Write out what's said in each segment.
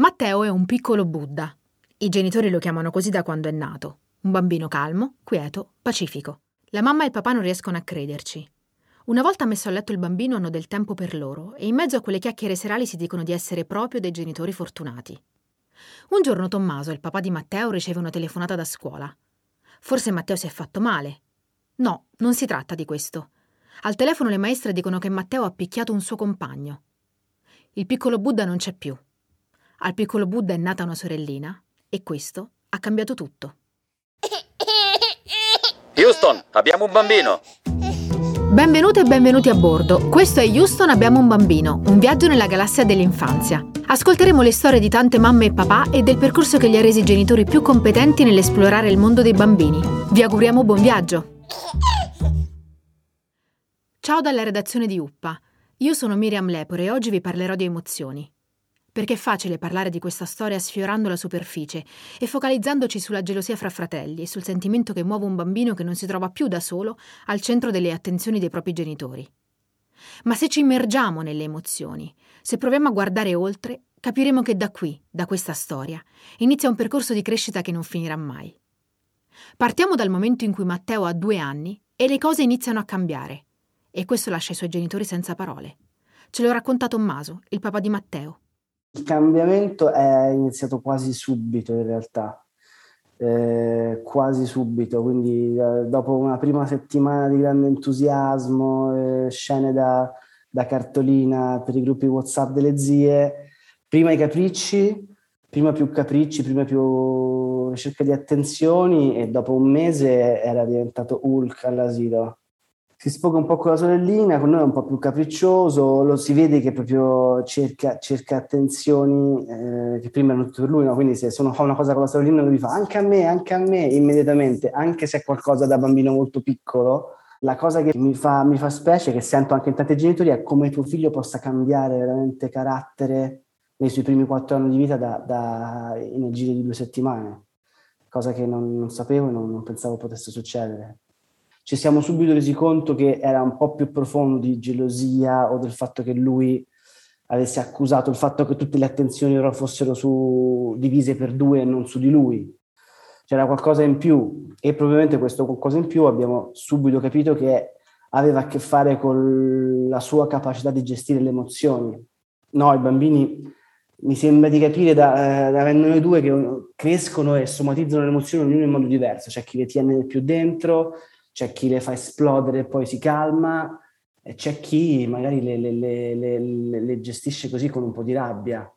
Matteo è un piccolo Buddha. I genitori lo chiamano così da quando è nato. Un bambino calmo, quieto, pacifico. La mamma e il papà non riescono a crederci. Una volta messo a letto il bambino hanno del tempo per loro e in mezzo a quelle chiacchiere serali si dicono di essere proprio dei genitori fortunati. Un giorno Tommaso, il papà di Matteo, riceve una telefonata da scuola. Forse Matteo si è fatto male. No, non si tratta di questo. Al telefono le maestre dicono che Matteo ha picchiato un suo compagno. Il piccolo Buddha non c'è più. Al piccolo Buddha è nata una sorellina e questo ha cambiato tutto. Houston, abbiamo un bambino. Benvenute e benvenuti a bordo. Questo è Houston Abbiamo un bambino, un viaggio nella galassia dell'infanzia. Ascolteremo le storie di tante mamme e papà e del percorso che li ha resi genitori più competenti nell'esplorare il mondo dei bambini. Vi auguriamo buon viaggio. Ciao dalla redazione di Uppa. Io sono Miriam Lepore e oggi vi parlerò di emozioni perché è facile parlare di questa storia sfiorando la superficie e focalizzandoci sulla gelosia fra fratelli e sul sentimento che muove un bambino che non si trova più da solo al centro delle attenzioni dei propri genitori. Ma se ci immergiamo nelle emozioni, se proviamo a guardare oltre, capiremo che da qui, da questa storia, inizia un percorso di crescita che non finirà mai. Partiamo dal momento in cui Matteo ha due anni e le cose iniziano a cambiare, e questo lascia i suoi genitori senza parole. Ce lo racconta Tommaso, il papà di Matteo. Il cambiamento è iniziato quasi subito in realtà, eh, quasi subito, quindi eh, dopo una prima settimana di grande entusiasmo, eh, scene da, da, cartolina per i gruppi WhatsApp delle zie, prima i capricci, prima più capricci, prima più ricerca di attenzioni e dopo un mese era diventato Hulk all'asilo si sfoga un po' con la sorellina, con noi è un po' più capriccioso, lo si vede che proprio cerca, cerca attenzioni eh, che prima erano tutte per lui, no? quindi se uno fa una cosa con la sorellina lui fa anche a me, anche a me, immediatamente, anche se è qualcosa da bambino molto piccolo, la cosa che mi fa, mi fa specie, che sento anche in tanti genitori, è come tuo figlio possa cambiare veramente carattere nei suoi primi quattro anni di vita da, da, nel giro di due settimane, cosa che non, non sapevo e non, non pensavo potesse succedere ci siamo subito resi conto che era un po' più profondo di gelosia o del fatto che lui avesse accusato il fatto che tutte le attenzioni ora fossero su, divise per due e non su di lui. C'era qualcosa in più e probabilmente questo qualcosa in più abbiamo subito capito che aveva a che fare con la sua capacità di gestire le emozioni. No, i bambini mi sembra di capire da, da noi due che crescono e somatizzano le emozioni ognuno in modo diverso, c'è chi le tiene più dentro, c'è chi le fa esplodere e poi si calma, e c'è chi magari le, le, le, le gestisce così con un po' di rabbia.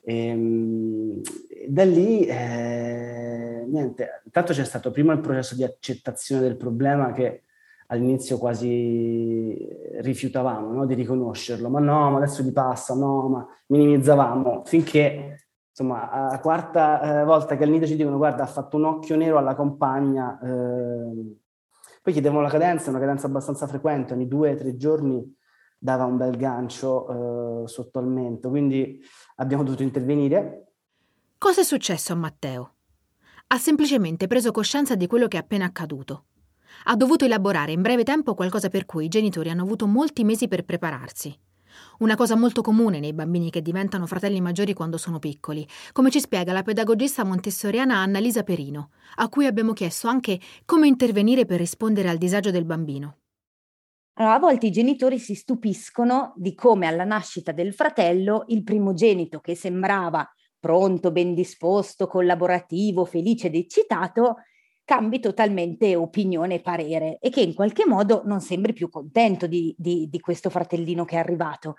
E, ehm, da lì, eh, niente, intanto c'è stato prima il processo di accettazione del problema che all'inizio quasi rifiutavamo no? di riconoscerlo, ma no, ma adesso gli passa, no, ma minimizzavamo, finché insomma, la quarta eh, volta che al nido ci dicono guarda ha fatto un occhio nero alla compagna, eh, poi chiedevamo la cadenza, una cadenza abbastanza frequente, ogni due o tre giorni dava un bel gancio eh, sotto al mento, quindi abbiamo dovuto intervenire. Cosa è successo a Matteo? Ha semplicemente preso coscienza di quello che è appena accaduto. Ha dovuto elaborare in breve tempo qualcosa per cui i genitori hanno avuto molti mesi per prepararsi. Una cosa molto comune nei bambini che diventano fratelli maggiori quando sono piccoli, come ci spiega la pedagogista montessoriana Annalisa Perino, a cui abbiamo chiesto anche come intervenire per rispondere al disagio del bambino. Allora, a volte i genitori si stupiscono di come alla nascita del fratello il primogenito che sembrava pronto, ben disposto, collaborativo, felice ed eccitato, cambi totalmente opinione e parere e che in qualche modo non sembri più contento di, di, di questo fratellino che è arrivato.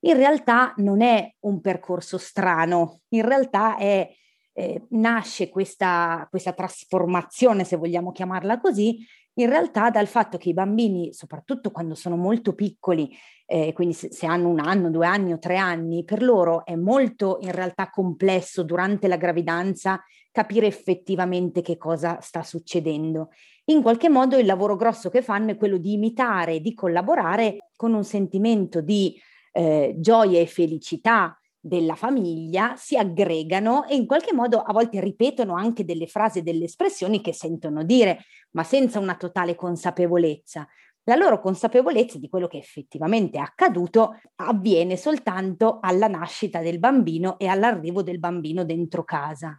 In realtà non è un percorso strano, in realtà è, eh, nasce questa, questa trasformazione, se vogliamo chiamarla così, in realtà dal fatto che i bambini, soprattutto quando sono molto piccoli, eh, quindi se, se, hanno un anno, due anni o tre anni, per loro è molto in realtà complesso durante la gravidanza capire effettivamente che cosa sta succedendo. In qualche modo il lavoro grosso che fanno è quello di imitare, di collaborare con un sentimento di eh, gioia e felicità della famiglia, si aggregano e in qualche modo a volte ripetono anche delle frasi e delle espressioni che sentono dire, ma senza una totale consapevolezza. La loro consapevolezza di quello che effettivamente è accaduto avviene soltanto alla nascita del bambino e all'arrivo del bambino dentro casa.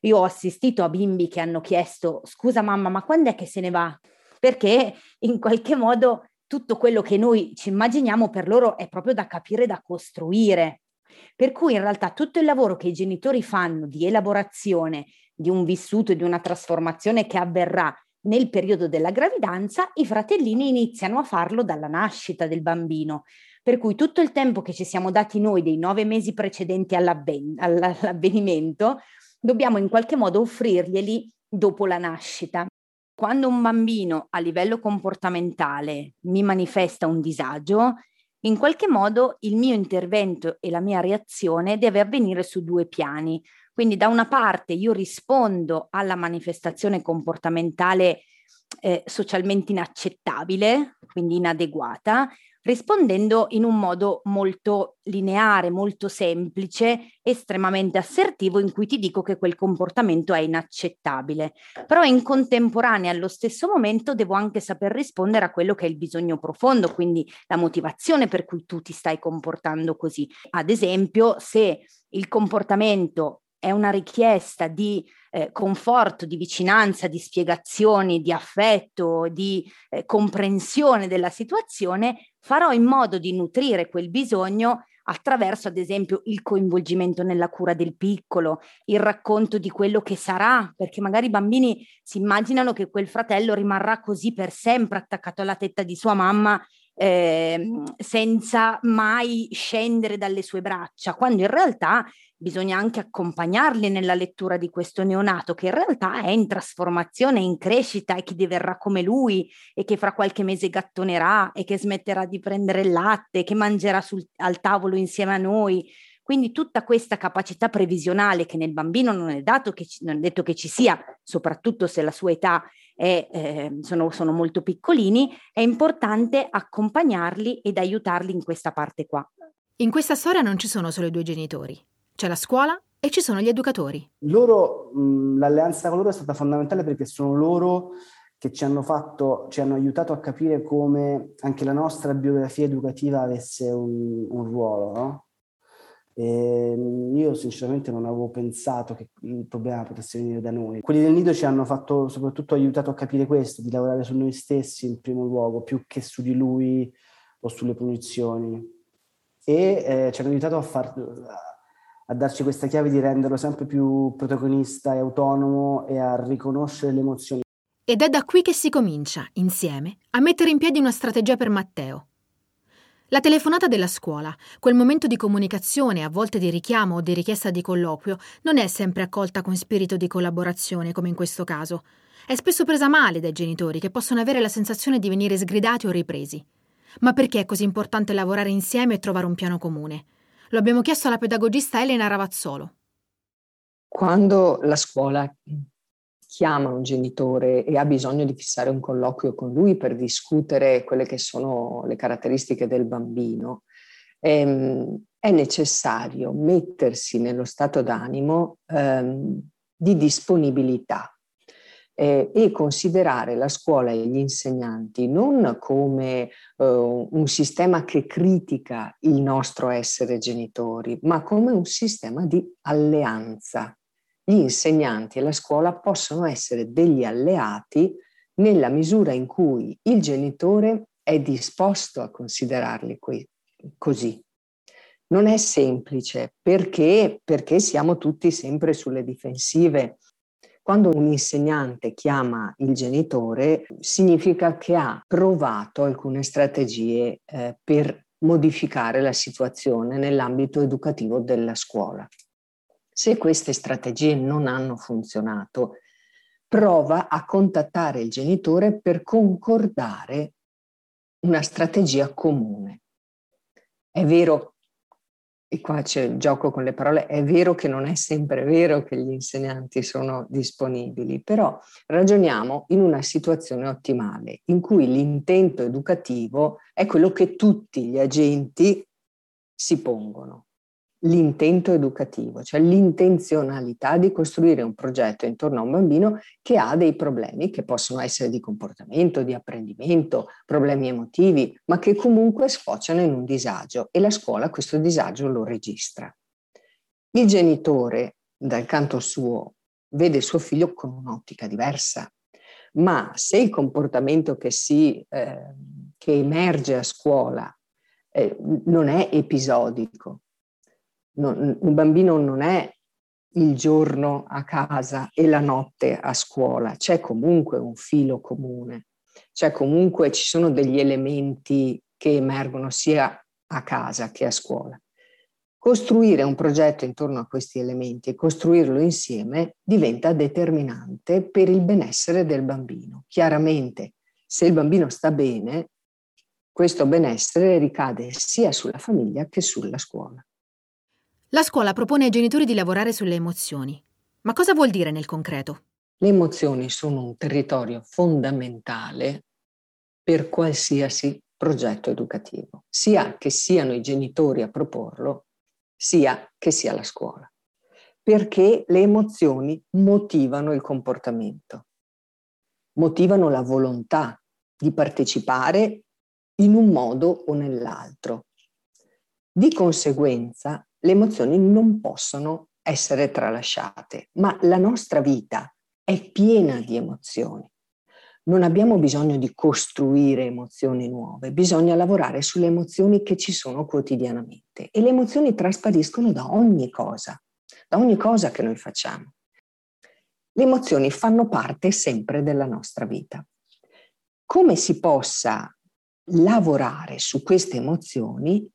Io ho assistito a bimbi che hanno chiesto scusa mamma, ma quando è che se ne va? Perché in qualche modo tutto quello che noi ci immaginiamo per loro è proprio da capire, da costruire. Per cui in realtà tutto il lavoro che i genitori fanno di elaborazione di un vissuto e di una trasformazione che avverrà nel periodo della gravidanza, i fratellini iniziano a farlo dalla nascita del bambino. Per cui tutto il tempo che ci siamo dati noi dei nove mesi precedenti all'avven- all'avvenimento, dobbiamo in qualche modo offrirglieli dopo la nascita. Quando un bambino a livello comportamentale mi manifesta un disagio, in qualche modo il mio intervento e la mia reazione deve avvenire su due piani. Quindi da una parte io rispondo alla manifestazione comportamentale eh, socialmente inaccettabile, quindi inadeguata, rispondendo in un modo molto lineare, molto semplice, estremamente assertivo, in cui ti dico che quel comportamento è inaccettabile. Però in contemporanea, allo stesso momento, devo anche saper rispondere a quello che è il bisogno profondo, quindi la motivazione per cui tu ti stai comportando così. Ad esempio, se il comportamento è una richiesta di eh, conforto, di vicinanza, di spiegazioni, di affetto, di eh, comprensione della situazione, farò in modo di nutrire quel bisogno attraverso ad esempio il coinvolgimento nella cura del piccolo, il racconto di quello che sarà, perché magari i bambini si immaginano che quel fratello rimarrà così per sempre attaccato alla tetta di sua mamma eh, senza mai scendere dalle sue braccia, quando in realtà bisogna anche accompagnarli nella lettura di questo neonato che in realtà è in trasformazione, in crescita e che diverrà come lui e che fra qualche mese gattonerà e che smetterà di prendere il latte, che mangerà sul, al tavolo insieme a noi. Quindi tutta questa capacità previsionale che nel bambino non è, che, non è detto che ci sia, soprattutto se la sua età è, eh, sono, sono molto piccolini, è importante accompagnarli ed aiutarli in questa parte qua. In questa storia non ci sono solo i due genitori, c'è la scuola e ci sono gli educatori. Loro, mh, l'alleanza con loro è stata fondamentale perché sono loro che ci hanno, fatto, ci hanno aiutato a capire come anche la nostra biografia educativa avesse un, un ruolo. No? Io sinceramente non avevo pensato che il problema potesse venire da noi. Quelli del nido ci hanno fatto soprattutto aiutato a capire questo, di lavorare su noi stessi in primo luogo, più che su di lui o sulle punizioni. E eh, ci hanno aiutato a far a darci questa chiave di renderlo sempre più protagonista e autonomo e a riconoscere le emozioni. Ed è da qui che si comincia, insieme, a mettere in piedi una strategia per Matteo. La telefonata della scuola, quel momento di comunicazione, a volte di richiamo o di richiesta di colloquio, non è sempre accolta con spirito di collaborazione, come in questo caso. È spesso presa male dai genitori, che possono avere la sensazione di venire sgridati o ripresi. Ma perché è così importante lavorare insieme e trovare un piano comune? Lo abbiamo chiesto alla pedagogista Elena Ravazzolo. Quando la scuola chiama un genitore e ha bisogno di fissare un colloquio con lui per discutere quelle che sono le caratteristiche del bambino, ehm, è necessario mettersi nello stato d'animo ehm, di disponibilità eh, e considerare la scuola e gli insegnanti non come eh, un sistema che critica il nostro essere genitori, ma come un sistema di alleanza. Gli insegnanti e la scuola possono essere degli alleati nella misura in cui il genitore è disposto a considerarli così. Non è semplice perché, perché siamo tutti sempre sulle difensive quando un insegnante chiama il genitore, significa che ha provato alcune strategie eh, per modificare la situazione nell'ambito educativo della scuola. Se queste strategie non hanno funzionato, prova a contattare il genitore per concordare una strategia comune. È vero e qua c'è il gioco con le parole, è vero che non è sempre vero che gli insegnanti sono disponibili, però ragioniamo in una situazione ottimale in cui l'intento educativo è quello che tutti gli agenti si pongono. L'intento educativo, cioè l'intenzionalità di costruire un progetto intorno a un bambino che ha dei problemi che possono essere di comportamento, di apprendimento, problemi emotivi, ma che comunque sfociano in un disagio e la scuola questo disagio lo registra. Il genitore, dal canto suo, vede il suo figlio con un'ottica diversa, ma se il comportamento che, si, eh, che emerge a scuola eh, non è episodico, non, un bambino non è il giorno a casa e la notte a scuola, c'è comunque un filo comune, c'è comunque, ci sono degli elementi che emergono sia a casa che a scuola. Costruire un progetto intorno a questi elementi e costruirlo insieme diventa determinante per il benessere del bambino. Chiaramente, se il bambino sta bene, questo benessere ricade sia sulla famiglia che sulla scuola. La scuola propone ai genitori di lavorare sulle emozioni. Ma cosa vuol dire nel concreto? Le emozioni sono un territorio fondamentale per qualsiasi progetto educativo, sia che siano i genitori a proporlo, sia che sia la scuola. Perché le emozioni motivano il comportamento, motivano la volontà di partecipare in un modo o nell'altro. Di conseguenza, le emozioni non possono essere tralasciate, ma la nostra vita è piena di emozioni. Non abbiamo bisogno di costruire emozioni nuove, bisogna lavorare sulle emozioni che ci sono quotidianamente e le emozioni traspariscono da ogni cosa, da ogni cosa che noi facciamo. Le emozioni fanno parte sempre della nostra vita. Come si possa lavorare su queste emozioni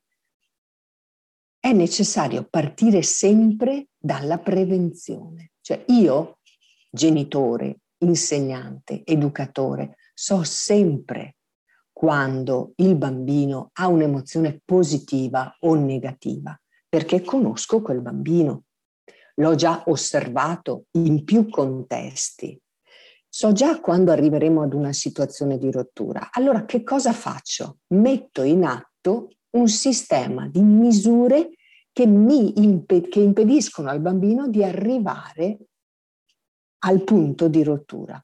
è necessario partire sempre dalla prevenzione. Cioè io, genitore, insegnante, educatore, so sempre quando il bambino ha un'emozione positiva o negativa, perché conosco quel bambino. L'ho già osservato in più contesti. So già quando arriveremo ad una situazione di rottura. Allora che cosa faccio? Metto in atto un sistema di misure che, mi imp- che impediscono al bambino di arrivare al punto di rottura.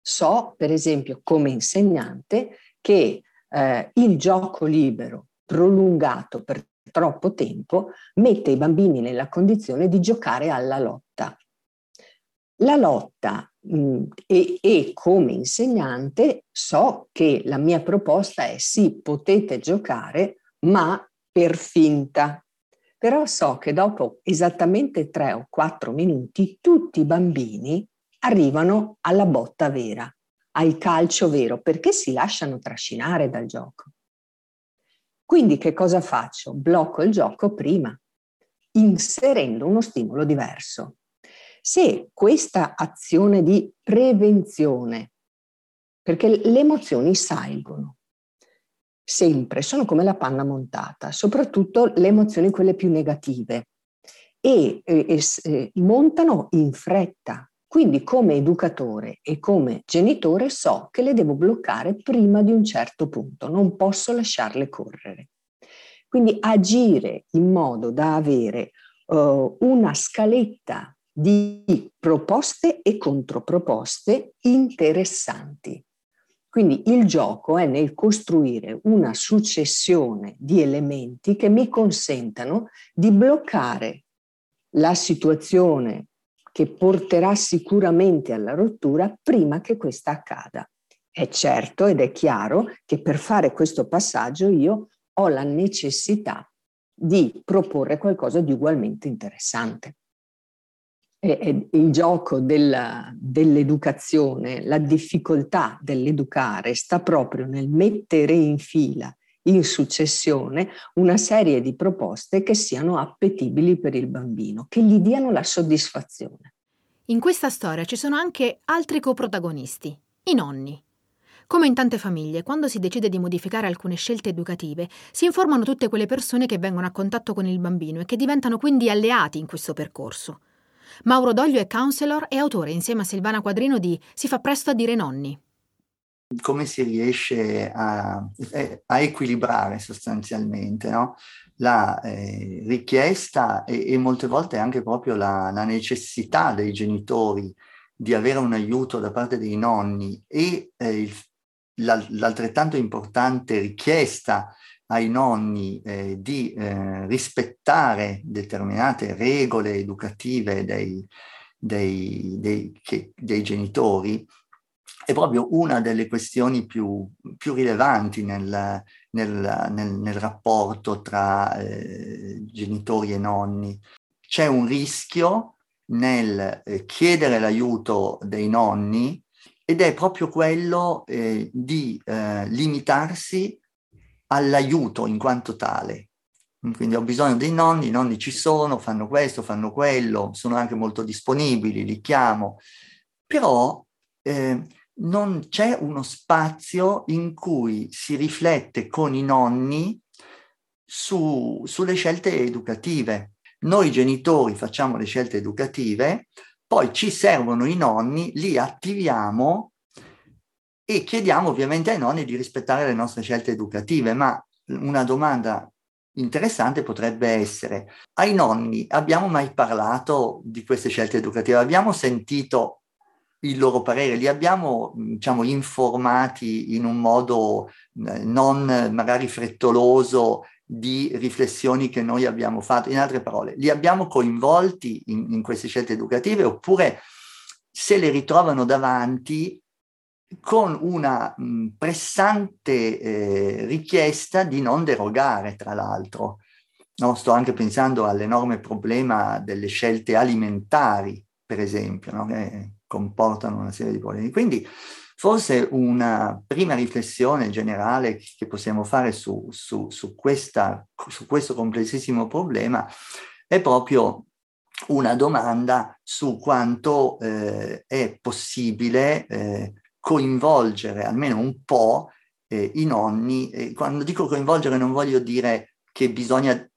So, per esempio, come insegnante, che eh, il gioco libero prolungato per troppo tempo mette i bambini nella condizione di giocare alla lotta. La lotta mh, e, e come insegnante so che la mia proposta è sì, potete giocare, ma per finta. Però so che dopo esattamente tre o quattro minuti tutti i bambini arrivano alla botta vera, al calcio vero, perché si lasciano trascinare dal gioco. Quindi che cosa faccio? Blocco il gioco prima, inserendo uno stimolo diverso. Se questa azione di prevenzione, perché le emozioni salgono, sempre, sono come la panna montata, soprattutto le emozioni quelle più negative e, e, e montano in fretta. Quindi come educatore e come genitore so che le devo bloccare prima di un certo punto, non posso lasciarle correre. Quindi agire in modo da avere uh, una scaletta di proposte e controproposte interessanti. Quindi il gioco è nel costruire una successione di elementi che mi consentano di bloccare la situazione che porterà sicuramente alla rottura prima che questa accada. È certo ed è chiaro che per fare questo passaggio io ho la necessità di proporre qualcosa di ugualmente interessante il gioco della, dell'educazione, la difficoltà dell'educare sta proprio nel mettere in fila, in successione, una serie di proposte che siano appetibili per il bambino, che gli diano la soddisfazione. In questa storia ci sono anche altri coprotagonisti, i nonni. Come in tante famiglie, quando si decide di modificare alcune scelte educative, si informano tutte quelle persone che vengono a contatto con il bambino e che diventano quindi alleati in questo percorso. Mauro Doglio è counselor e autore insieme a Silvana Quadrino di Si fa presto a dire nonni. come si riesce a, eh, a equilibrare sostanzialmente no? la eh, richiesta e, e, molte volte anche proprio la, la, necessità dei genitori di avere un aiuto da parte dei nonni e eh, l'altrettanto importante richiesta ai nonni eh, di eh, rispettare determinate regole educative dei, dei, dei, che, dei genitori è proprio una delle questioni più, più rilevanti nel, nel, nel, nel, rapporto tra eh, genitori e nonni. C'è un rischio nel eh, chiedere l'aiuto dei nonni ed è proprio quello eh, di eh, limitarsi all'aiuto in quanto tale. Quindi ho bisogno dei nonni, i nonni ci sono, fanno questo, fanno quello, sono anche molto disponibili, li chiamo, però eh, non c'è uno spazio in cui si riflette con i nonni su, sulle scelte educative. Noi genitori facciamo le scelte educative, poi ci servono i nonni, li attiviamo e chiediamo ovviamente ai nonni di rispettare le nostre scelte educative, ma una domanda interessante potrebbe essere, ai nonni abbiamo mai parlato di queste scelte educative? Abbiamo sentito il loro parere, li abbiamo diciamo, informati in un modo eh, non magari frettoloso di riflessioni che noi abbiamo fatto. In altre parole, li abbiamo coinvolti in, in queste scelte educative oppure se le ritrovano davanti con una pressante eh, richiesta di non derogare, tra l'altro. No, sto anche pensando all'enorme problema delle scelte alimentari, per esempio, no? che comportano una serie di problemi. Quindi forse una prima riflessione generale che possiamo fare su, su, su, questa, su questo complessissimo problema è proprio una domanda su quanto eh, è possibile eh, coinvolgere almeno un po' eh, i nonni. E quando dico coinvolgere non voglio dire che bisogna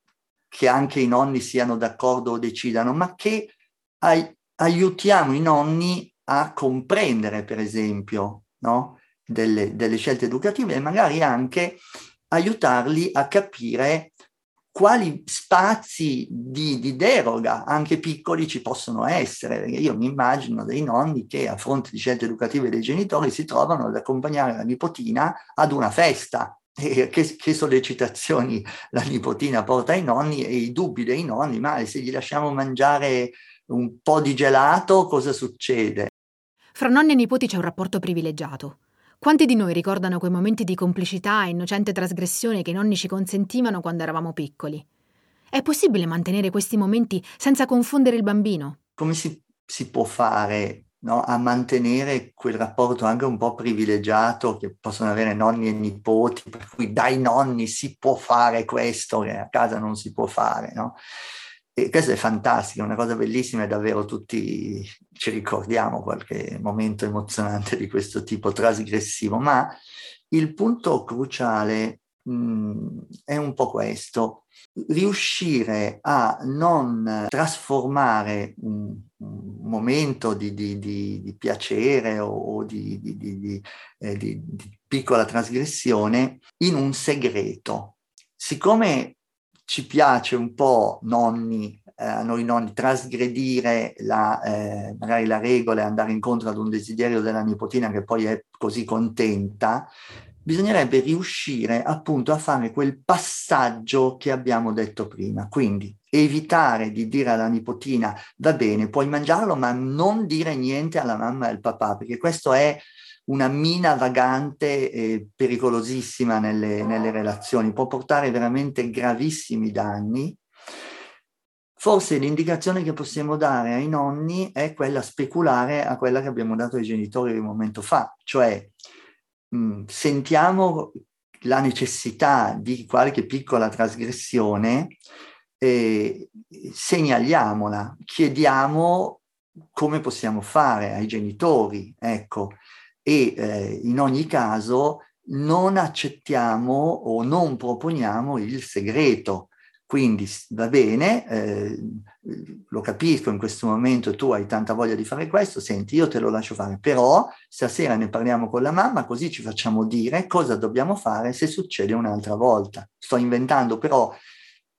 che anche i nonni siano d'accordo o decidano, ma che ai, aiutiamo i nonni a comprendere, per esempio, no? delle, delle scelte educative e magari anche aiutarli a capire quali spazi di, di, deroga, anche piccoli, ci possono essere. Io mi immagino dei nonni che a fronte di scelte educative dei genitori si trovano ad accompagnare la nipotina ad una festa. E che, che sollecitazioni la nipotina porta ai nonni e i dubbi dei nonni, ma se gli lasciamo mangiare un po' di gelato, cosa succede? Fra nonni e nipoti c'è un rapporto privilegiato. Quanti di noi ricordano quei momenti di complicità e innocente trasgressione che i nonni ci consentivano quando eravamo piccoli? È possibile mantenere questi momenti senza confondere il bambino? Come si, si può fare no, a mantenere quel rapporto anche un po' privilegiato che possono avere nonni e nipoti, per cui dai nonni si può fare questo che a casa non si può fare, no? E questo è fantastico, è una cosa bellissima e davvero tutti ci ricordiamo qualche momento emozionante di questo tipo trasgressivo, ma il punto cruciale mh, è un po' questo, riuscire a non trasformare un, un momento di, di, di, di, piacere o di, eh, di piccola trasgressione in un segreto. Siccome ci piace un po' nonni, eh, noi nonni, trasgredire la, eh, magari la regola e andare incontro ad un desiderio della nipotina che poi è così contenta, bisognerebbe riuscire appunto a fare quel passaggio che abbiamo detto prima. Quindi evitare di dire alla nipotina va bene, puoi mangiarlo, ma non dire niente alla mamma e al papà, perché questo è una mina vagante e pericolosissima nelle, nelle relazioni, può portare veramente gravissimi danni. Forse l'indicazione che possiamo dare ai nonni è quella speculare a quella che abbiamo dato ai genitori un momento fa, cioè mh, mm, sentiamo la necessità di qualche piccola trasgressione, eh, segnaliamola, chiediamo come possiamo fare ai genitori, ecco, e eh, in ogni caso non accettiamo o non proponiamo il segreto. Quindi va bene, eh, lo capisco in questo momento, tu hai tanta voglia di fare questo, senti, io te lo lascio fare, però stasera ne parliamo con la mamma così ci facciamo dire cosa dobbiamo fare se succede un'altra volta. Sto inventando, però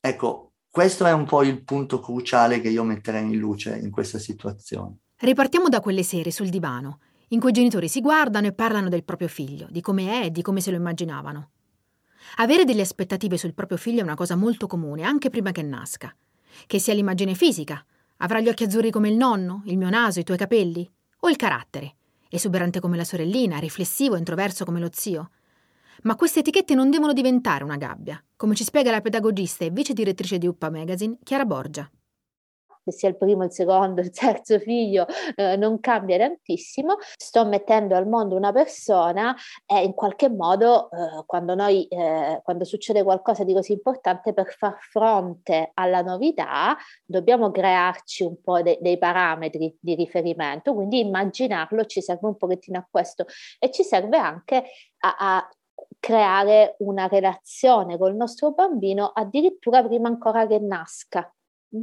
ecco, questo è un po' il punto cruciale che io metterei in luce in questa situazione. Ripartiamo da quelle sere sul divano, in cui i genitori si guardano e parlano del proprio figlio, di come è e di come se lo immaginavano. Avere delle aspettative sul proprio figlio è una cosa molto comune, anche prima che nasca. Che sia l'immagine fisica, avrà gli occhi azzurri come il nonno, il mio naso, i tuoi capelli, o il carattere, esuberante come la sorellina, riflessivo, introverso come lo zio. Ma queste etichette non devono diventare una gabbia, come ci spiega la pedagogista e vice direttrice di Uppa Magazine, Chiara Borgia che sia il primo, il secondo, il terzo figlio, eh, non cambia tantissimo, sto mettendo al mondo una persona e in qualche modo eh, quando, noi, eh, quando succede qualcosa di così importante per far fronte alla novità dobbiamo crearci un po' de- dei parametri di riferimento, quindi immaginarlo ci serve un pochettino a questo. E ci serve anche a, a creare una relazione col nostro bambino addirittura prima ancora che nasca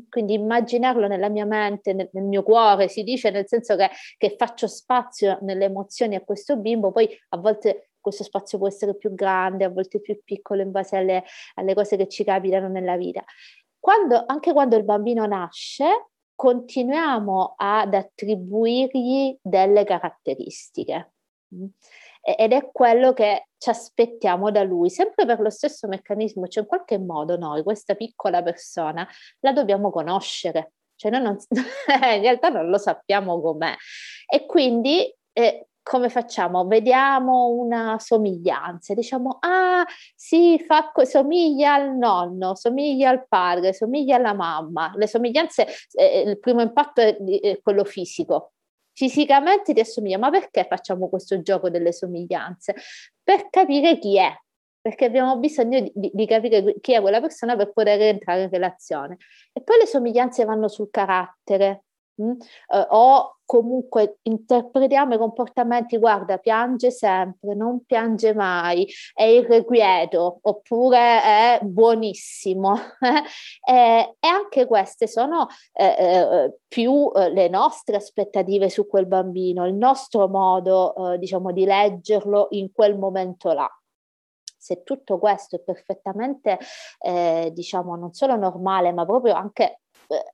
quindi immaginarlo nella mia mente, nel, nel, mio cuore, si dice nel senso che, che faccio spazio nelle emozioni a questo bimbo, poi a volte questo spazio può essere più grande, a volte più piccolo in base alle, alle cose che ci capitano nella vita. Quando, anche quando il bambino nasce, continuiamo ad attribuirgli delle caratteristiche ed è quello che ci aspettiamo da lui, sempre per lo stesso meccanismo, cioè in qualche modo noi questa piccola persona la dobbiamo conoscere, cioè noi non, in realtà non lo sappiamo com'è. E quindi eh, come facciamo? Vediamo una somiglianza, diciamo, ah sì, fa, somiglia al nonno, somiglia al padre, somiglia alla mamma. Le somiglianze, eh, il primo impatto è, è quello fisico, fisicamente ti assomiglia, ma perché facciamo questo gioco delle somiglianze? Per capire chi è, perché abbiamo bisogno di, di, capire chi è quella persona per poter entrare in relazione. E poi le somiglianze vanno sul carattere, mh? Mm? Uh, o comunque interpretiamo i comportamenti, guarda, piange sempre, non piange mai, è irrequieto oppure è buonissimo. e, e, anche queste sono eh, eh, più eh, le nostre aspettative su quel bambino, il nostro modo, eh, diciamo, di leggerlo in quel momento là se tutto questo è perfettamente, eh, diciamo, non solo normale, ma proprio anche eh,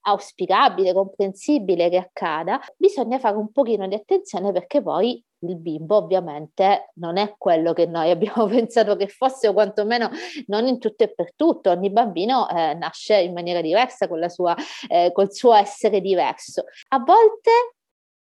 auspicabile, comprensibile che accada, bisogna fare un pochino di attenzione perché poi il bimbo ovviamente non è quello che noi abbiamo pensato che fosse o quantomeno non in tutto e per tutto, ogni bambino eh, nasce in maniera diversa con la sua, eh, col suo essere diverso. A volte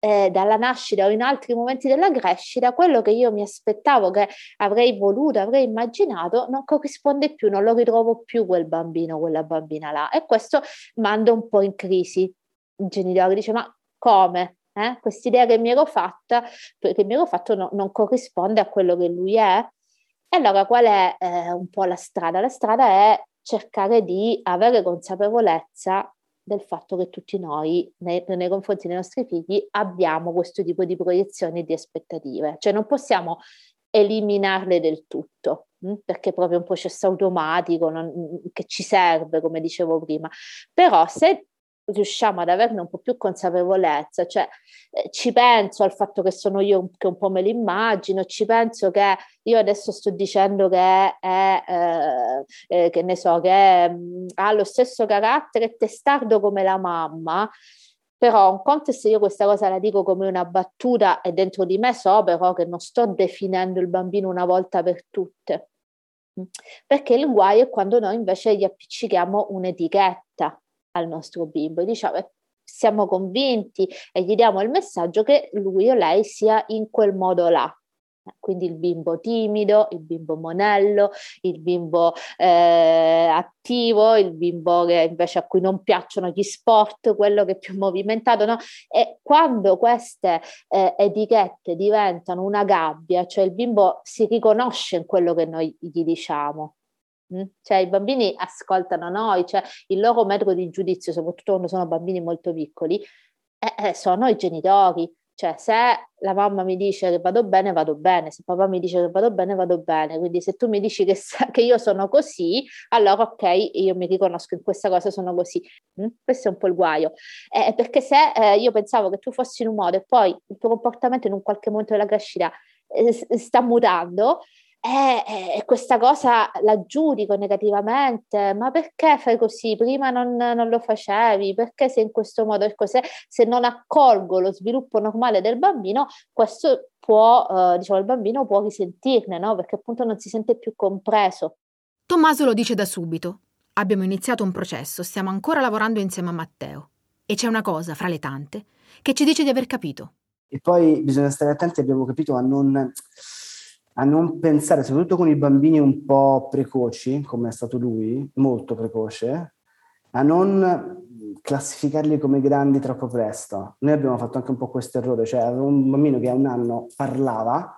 eh, dalla nascita o in altri momenti della crescita, quello che io mi aspettavo, che avrei voluto, avrei immaginato, non corrisponde più, non lo ritrovo più quel bambino, quella bambina là. E questo manda un po' in crisi il genitore, dice ma come? Eh? Quest'idea che mi ero fatta, che mi ero fatto no, non corrisponde a quello che lui è. E allora qual è eh, un po' la strada? La strada è cercare di avere consapevolezza del fatto che tutti noi nei, nei, confronti dei nostri figli abbiamo questo tipo di proiezioni e di aspettative, cioè non possiamo eliminarle del tutto, mh? Hm, perché è proprio un processo automatico non, che ci serve, come dicevo prima, però se riusciamo ad averne un po' più consapevolezza, cioè eh, ci penso al fatto che sono io che un po' me l'immagino, ci penso che io adesso sto dicendo che è, eh, eh, che ne so, che mh, mm, ha lo stesso carattere testardo come la mamma, però un conto se io questa cosa la dico come una battuta e dentro di me so però che non sto definendo il bambino una volta per tutte. Mm. Perché il guaio è quando noi invece gli appiccichiamo un'etichetta al nostro bimbo e diciamo eh, siamo convinti e gli diamo il messaggio che lui o lei sia in quel modo là. Quindi il bimbo timido, il bimbo monello, il bimbo eh, attivo, il bimbo che invece a cui non piacciono gli sport, quello che è più movimentato. No? E quando queste eh, etichette diventano una gabbia, cioè il bimbo si riconosce in quello che noi gli diciamo? Cioè i bambini ascoltano noi, cioè il loro metro di giudizio, soprattutto quando sono bambini molto piccoli, eh, sono i genitori. Cioè, se la mamma mi dice che vado bene, vado bene, se papà mi dice che vado bene, vado bene. Quindi se tu mi dici che, che io sono così, allora ok, io mi riconosco in questa cosa, sono così. Mm? Questo è un po' il guaio. Eh, perché se eh, io pensavo che tu fossi in un modo e poi il tuo comportamento in un qualche momento della crescita eh, sta mutando, e, e, questa cosa la giudico negativamente, ma perché fai così? Prima non, non lo facevi, perché sei in questo modo? Ecco, se, se non accolgo lo sviluppo normale del bambino, questo può, eh, diciamo, il bambino può risentirne, no? Perché appunto non si sente più compreso. Tommaso lo dice da subito. Abbiamo iniziato un processo, stiamo ancora lavorando insieme a Matteo. E c'è una cosa, fra le tante, che ci dice di aver capito. E poi bisogna stare attenti, abbiamo capito, a non a non pensare, soprattutto con i bambini un po' precoci, come è stato lui, molto precoce, a non classificarli come grandi troppo presto. Noi abbiamo fatto anche un po' questo errore, cioè avevo un bambino che a un anno parlava,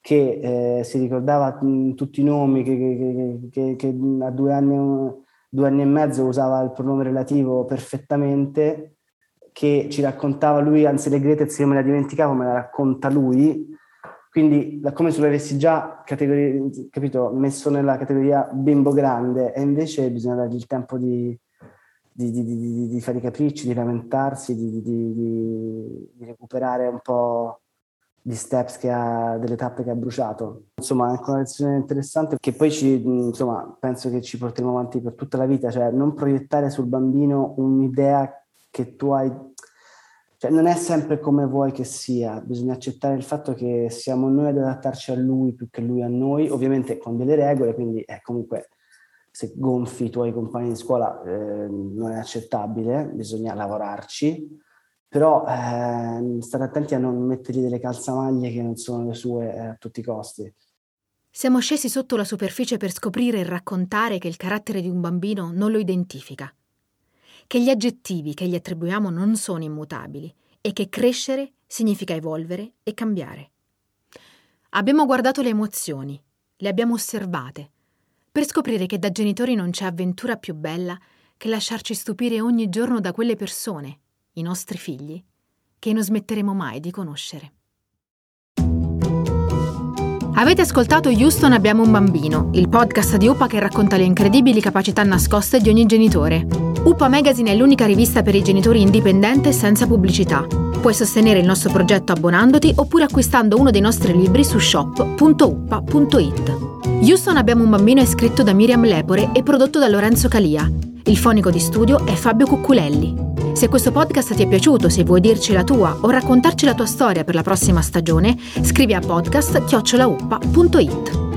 che eh, si ricordava mh, tutti i nomi, che, che, che, che, a due anni, due anni e mezzo usava il pronome relativo perfettamente, che ci raccontava lui, anzi le greatezze io me la dimenticavo, me la racconta lui, quindi come se lo avessi già capito, messo nella categoria bimbo grande e invece bisogna dargli il tempo di, di, di, di fare i capricci, di lamentarsi, di, recuperare un po' di steps che ha, delle tappe che ha bruciato. Insomma, è una lezione interessante che poi ci, insomma, penso che ci porteremo avanti per tutta la vita, cioè non proiettare sul bambino un'idea che tu hai cioè, non è sempre come vuoi che sia, bisogna accettare il fatto che siamo noi ad adattarci a lui più che lui a noi, ovviamente con delle regole, quindi eh, comunque se gonfi i tuoi compagni di scuola eh, non è accettabile, bisogna lavorarci, però eh, stare attenti a non mettergli delle calzamaglie che non sono le sue eh, a tutti i costi. Siamo scesi sotto la superficie per scoprire e raccontare che il carattere di un bambino non lo identifica che gli aggettivi che gli attribuiamo non sono immutabili e che crescere significa evolvere e cambiare. Abbiamo guardato le emozioni, le abbiamo osservate, per scoprire che da genitori non c'è avventura più bella che lasciarci stupire ogni giorno da quelle persone, i nostri figli, che non smetteremo mai di conoscere. Avete ascoltato Houston Abbiamo un bambino, il podcast di UPA che racconta le incredibili capacità nascoste di ogni genitore. UPA Magazine è l'unica rivista per i genitori indipendente senza pubblicità. Puoi sostenere il nostro progetto abbonandoti oppure acquistando uno dei nostri libri su shop.uppa.it. Houston Abbiamo un bambino è scritto da Miriam Lepore e prodotto da Lorenzo Calia. Il fonico di studio è Fabio Cucculelli. Se questo podcast ti è piaciuto, se vuoi dirci la tua o raccontarci la tua storia per la prossima stagione, scrivi a podcast-uppa.it.